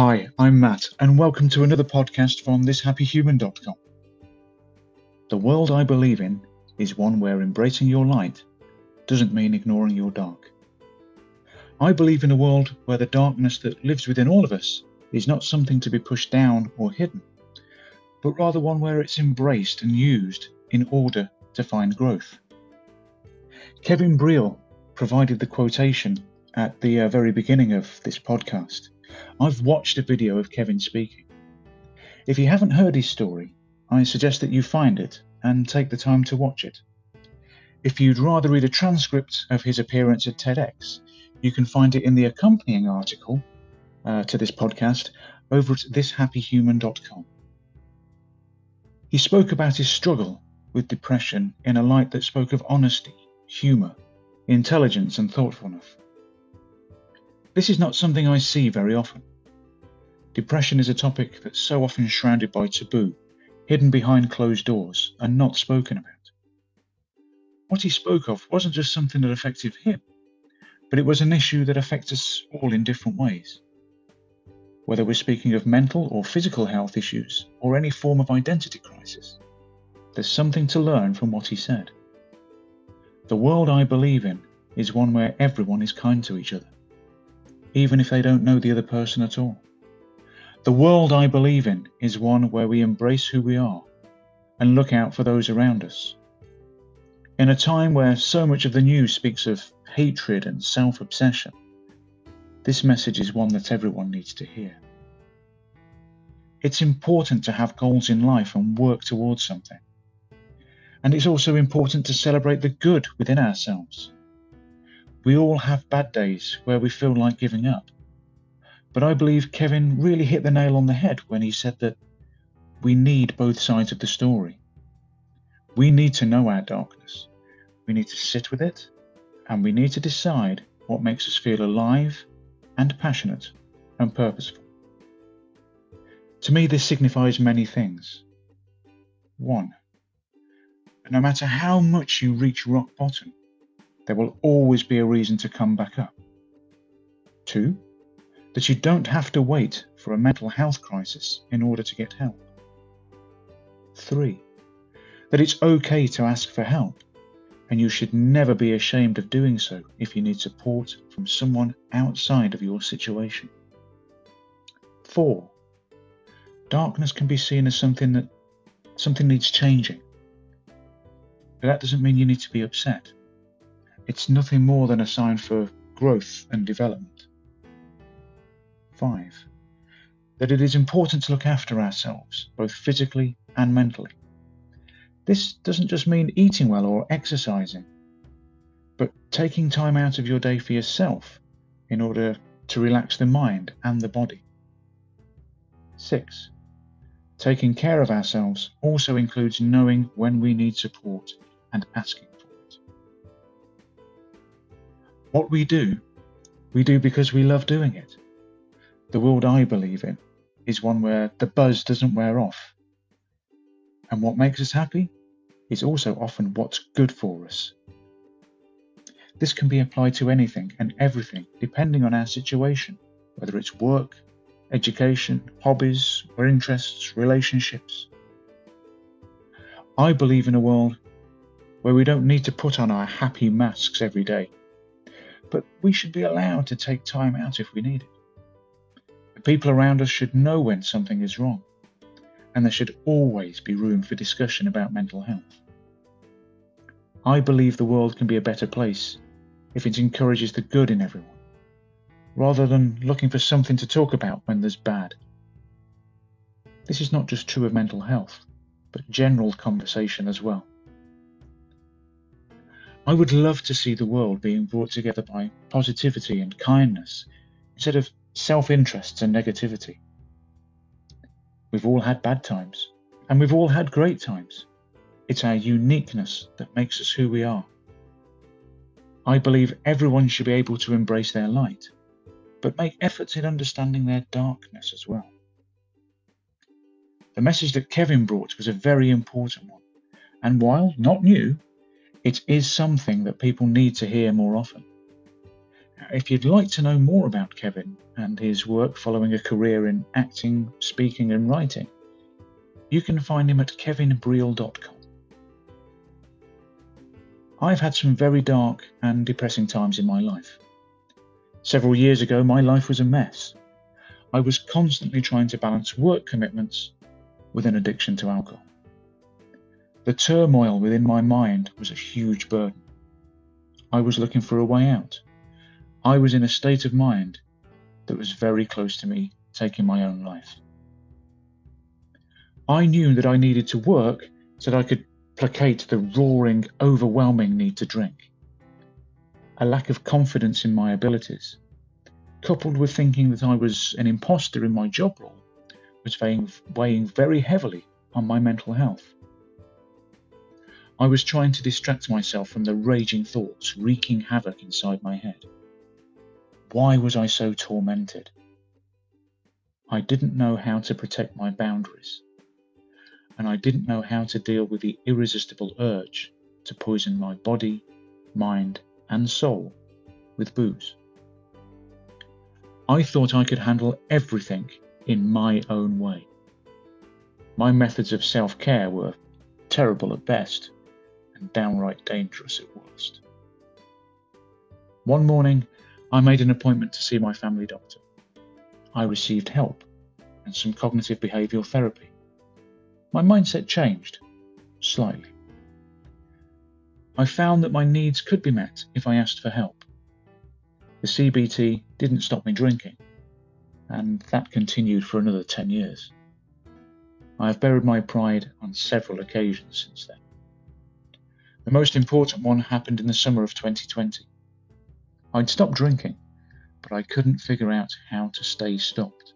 Hi, I'm Matt, and welcome to another podcast from ThisHappyHuman.com. The world I believe in is one where embracing your light doesn't mean ignoring your dark. I believe in a world where the darkness that lives within all of us is not something to be pushed down or hidden, but rather one where it's embraced and used in order to find growth. Kevin Breel provided the quotation at the uh, very beginning of this podcast. I've watched a video of Kevin speaking. If you haven't heard his story, I suggest that you find it and take the time to watch it. If you'd rather read a transcript of his appearance at TEDx, you can find it in the accompanying article uh, to this podcast over at thishappyhuman.com. He spoke about his struggle with depression in a light that spoke of honesty, humour, intelligence, and thoughtfulness. This is not something I see very often. Depression is a topic that's so often shrouded by taboo, hidden behind closed doors, and not spoken about. What he spoke of wasn't just something that affected him, but it was an issue that affects us all in different ways. Whether we're speaking of mental or physical health issues, or any form of identity crisis, there's something to learn from what he said. The world I believe in is one where everyone is kind to each other, even if they don't know the other person at all. The world I believe in is one where we embrace who we are and look out for those around us. In a time where so much of the news speaks of hatred and self obsession, this message is one that everyone needs to hear. It's important to have goals in life and work towards something. And it's also important to celebrate the good within ourselves. We all have bad days where we feel like giving up. But I believe Kevin really hit the nail on the head when he said that we need both sides of the story. We need to know our darkness. We need to sit with it, and we need to decide what makes us feel alive and passionate and purposeful. To me, this signifies many things. One, no matter how much you reach rock bottom, there will always be a reason to come back up. Two, that you don't have to wait for a mental health crisis in order to get help. Three, that it's okay to ask for help, and you should never be ashamed of doing so if you need support from someone outside of your situation. Four, darkness can be seen as something that something needs changing but that doesn't mean you need to be upset. It's nothing more than a sign for growth and development. 5. That it is important to look after ourselves, both physically and mentally. This doesn't just mean eating well or exercising, but taking time out of your day for yourself in order to relax the mind and the body. 6. Taking care of ourselves also includes knowing when we need support and asking What we do, we do because we love doing it. The world I believe in is one where the buzz doesn't wear off. And what makes us happy is also often what's good for us. This can be applied to anything and everything depending on our situation, whether it's work, education, hobbies, or interests, relationships. I believe in a world where we don't need to put on our happy masks every day. But we should be allowed to take time out if we need it. The people around us should know when something is wrong, and there should always be room for discussion about mental health. I believe the world can be a better place if it encourages the good in everyone, rather than looking for something to talk about when there's bad. This is not just true of mental health, but general conversation as well. I would love to see the world being brought together by positivity and kindness instead of self interests and negativity. We've all had bad times, and we've all had great times. It's our uniqueness that makes us who we are. I believe everyone should be able to embrace their light, but make efforts in understanding their darkness as well. The message that Kevin brought was a very important one, and while not new, it is something that people need to hear more often. if you'd like to know more about Kevin and his work following a career in acting, speaking, and writing, you can find him at kevinbreel.com. I've had some very dark and depressing times in my life. Several years ago, my life was a mess. I was constantly trying to balance work commitments with an addiction to alcohol. The turmoil within my mind was a huge burden. I was looking for a way out. I was in a state of mind that was very close to me taking my own life. I knew that I needed to work so that I could placate the roaring, overwhelming need to drink. A lack of confidence in my abilities, coupled with thinking that I was an imposter in my job role, was weighing, weighing very heavily on my mental health. I was trying to distract myself from the raging thoughts wreaking havoc inside my head. Why was I so tormented? I didn't know how to protect my boundaries, and I didn't know how to deal with the irresistible urge to poison my body, mind, and soul with booze. I thought I could handle everything in my own way. My methods of self care were terrible at best and downright dangerous at worst. One morning, I made an appointment to see my family doctor. I received help and some cognitive behavioural therapy. My mindset changed, slightly. I found that my needs could be met if I asked for help. The CBT didn't stop me drinking, and that continued for another 10 years. I have buried my pride on several occasions since then. The most important one happened in the summer of 2020. I'd stopped drinking, but I couldn't figure out how to stay stopped.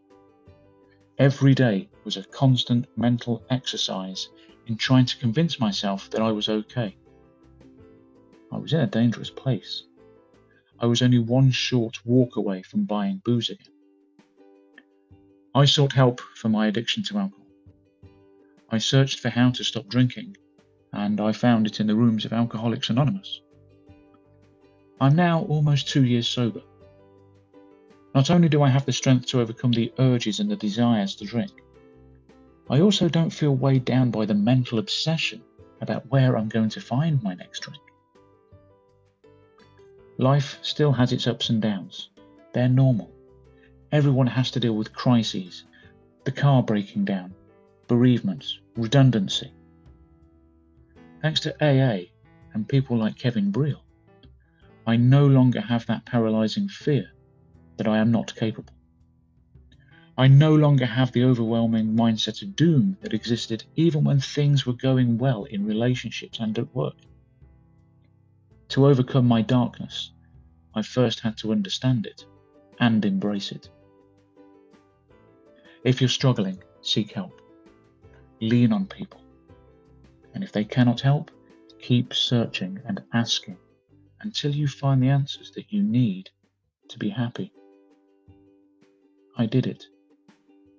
Every day was a constant mental exercise in trying to convince myself that I was okay. I was in a dangerous place. I was only one short walk away from buying booze again. I sought help for my addiction to alcohol. I searched for how to stop drinking and I found it in the rooms of Alcoholics Anonymous. I'm now almost two years sober. Not only do I have the strength to overcome the urges and the desires to drink, I also don't feel weighed down by the mental obsession about where I'm going to find my next drink. Life still has its ups and downs. They're normal. Everyone has to deal with crises, the car breaking down, bereavements, redundancy, Thanks to AA and people like Kevin Breel, I no longer have that paralyzing fear that I am not capable. I no longer have the overwhelming mindset of doom that existed even when things were going well in relationships and at work. To overcome my darkness, I first had to understand it and embrace it. If you're struggling, seek help. Lean on people. And if they cannot help, keep searching and asking until you find the answers that you need to be happy. I did it,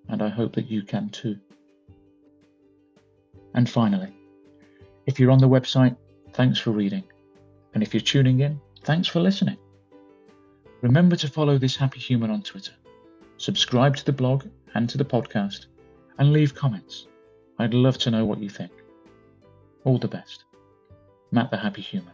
and I hope that you can too. And finally, if you're on the website, thanks for reading. And if you're tuning in, thanks for listening. Remember to follow This Happy Human on Twitter, subscribe to the blog and to the podcast, and leave comments. I'd love to know what you think. All the best. Matt the Happy Human.